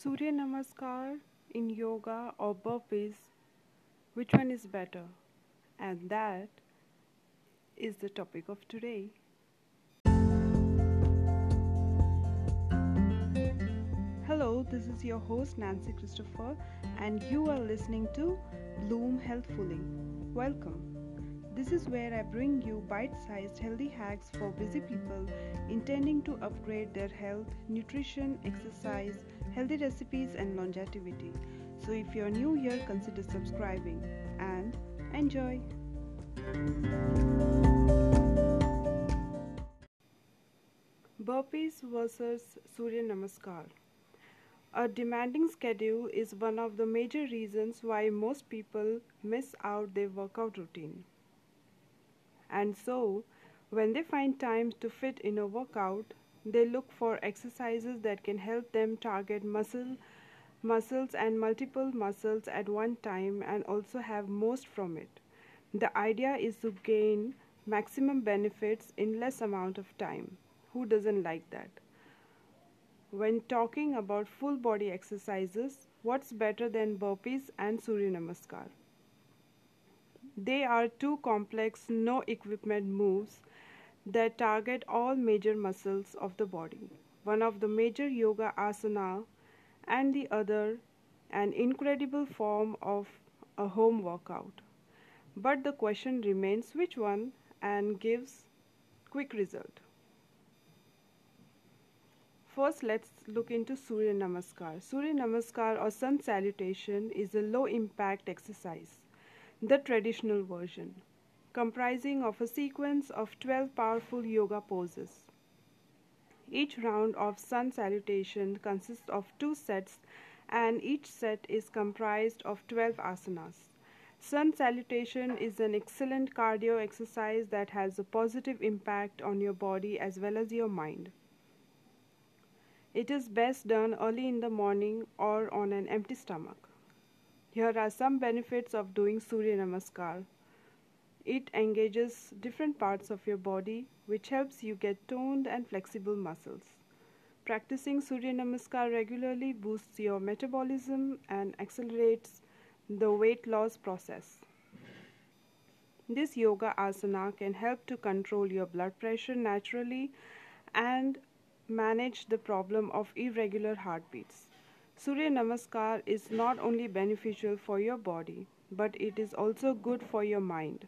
Surya Namaskar in yoga or burpees, which one is better? And that is the topic of today. Hello, this is your host Nancy Christopher, and you are listening to Bloom Healthfully. Welcome. This is where I bring you bite sized healthy hacks for busy people intending to upgrade their health, nutrition, exercise, healthy recipes, and longevity. So if you're new here, consider subscribing and enjoy. Burpees versus Surya Namaskar. A demanding schedule is one of the major reasons why most people miss out their workout routine. And so, when they find time to fit in a workout, they look for exercises that can help them target muscle muscles and multiple muscles at one time and also have most from it. The idea is to gain maximum benefits in less amount of time. Who doesn't like that? When talking about full body exercises, what's better than burpees and Surya Namaskar? They are two complex, no equipment moves that target all major muscles of the body. One of the major yoga asana and the other an incredible form of a home workout. But the question remains which one and gives quick result. First, let's look into Surya Namaskar. Surya Namaskar or sun salutation is a low impact exercise the traditional version, comprising of a sequence of 12 powerful yoga poses. Each round of sun salutation consists of two sets and each set is comprised of 12 asanas. Sun salutation is an excellent cardio exercise that has a positive impact on your body as well as your mind. It is best done early in the morning or on an empty stomach. Here are some benefits of doing Surya Namaskar. It engages different parts of your body, which helps you get toned and flexible muscles. Practicing Surya Namaskar regularly boosts your metabolism and accelerates the weight loss process. This yoga asana can help to control your blood pressure naturally and manage the problem of irregular heartbeats. Surya Namaskar is not only beneficial for your body, but it is also good for your mind.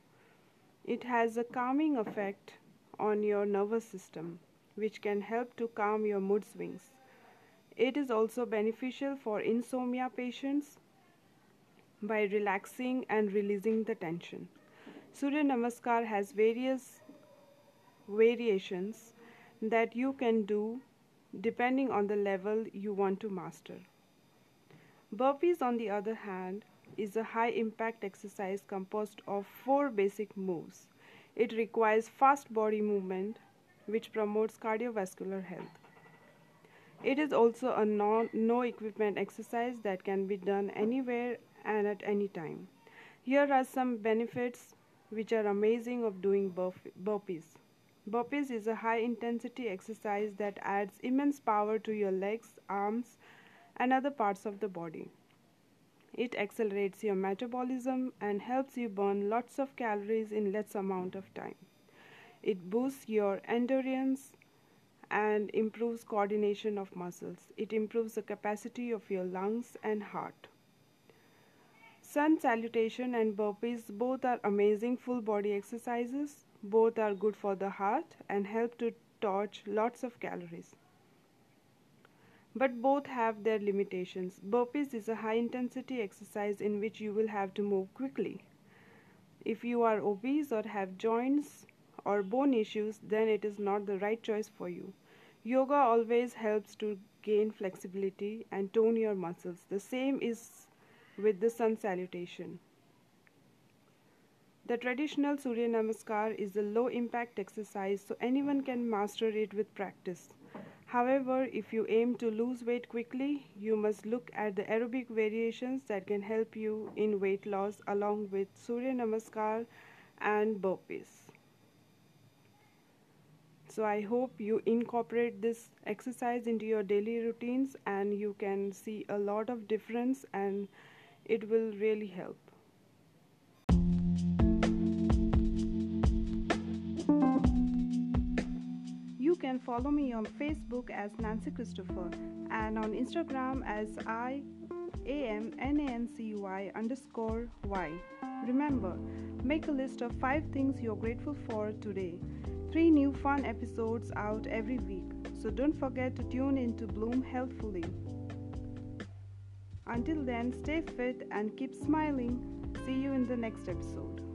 It has a calming effect on your nervous system, which can help to calm your mood swings. It is also beneficial for insomnia patients by relaxing and releasing the tension. Surya Namaskar has various variations that you can do depending on the level you want to master. Burpees, on the other hand, is a high impact exercise composed of four basic moves. It requires fast body movement, which promotes cardiovascular health. It is also a non, no equipment exercise that can be done anywhere and at any time. Here are some benefits which are amazing of doing burpees. Burpees is a high intensity exercise that adds immense power to your legs, arms, and other parts of the body. It accelerates your metabolism and helps you burn lots of calories in less amount of time. It boosts your endurance and improves coordination of muscles. It improves the capacity of your lungs and heart. Sun salutation and burpees both are amazing full body exercises. Both are good for the heart and help to torch lots of calories but both have their limitations. Burpees is a high intensity exercise in which you will have to move quickly. If you are obese or have joints or bone issues, then it is not the right choice for you. Yoga always helps to gain flexibility and tone your muscles. The same is with the sun salutation. The traditional Surya Namaskar is a low impact exercise, so anyone can master it with practice. However, if you aim to lose weight quickly, you must look at the aerobic variations that can help you in weight loss along with Surya Namaskar and burpees. So I hope you incorporate this exercise into your daily routines and you can see a lot of difference and it will really help. Can follow me on Facebook as Nancy Christopher and on Instagram as I A M N A N C Y underscore Y. Remember, make a list of five things you're grateful for today. Three new fun episodes out every week, so don't forget to tune in to Bloom Healthfully. Until then, stay fit and keep smiling. See you in the next episode.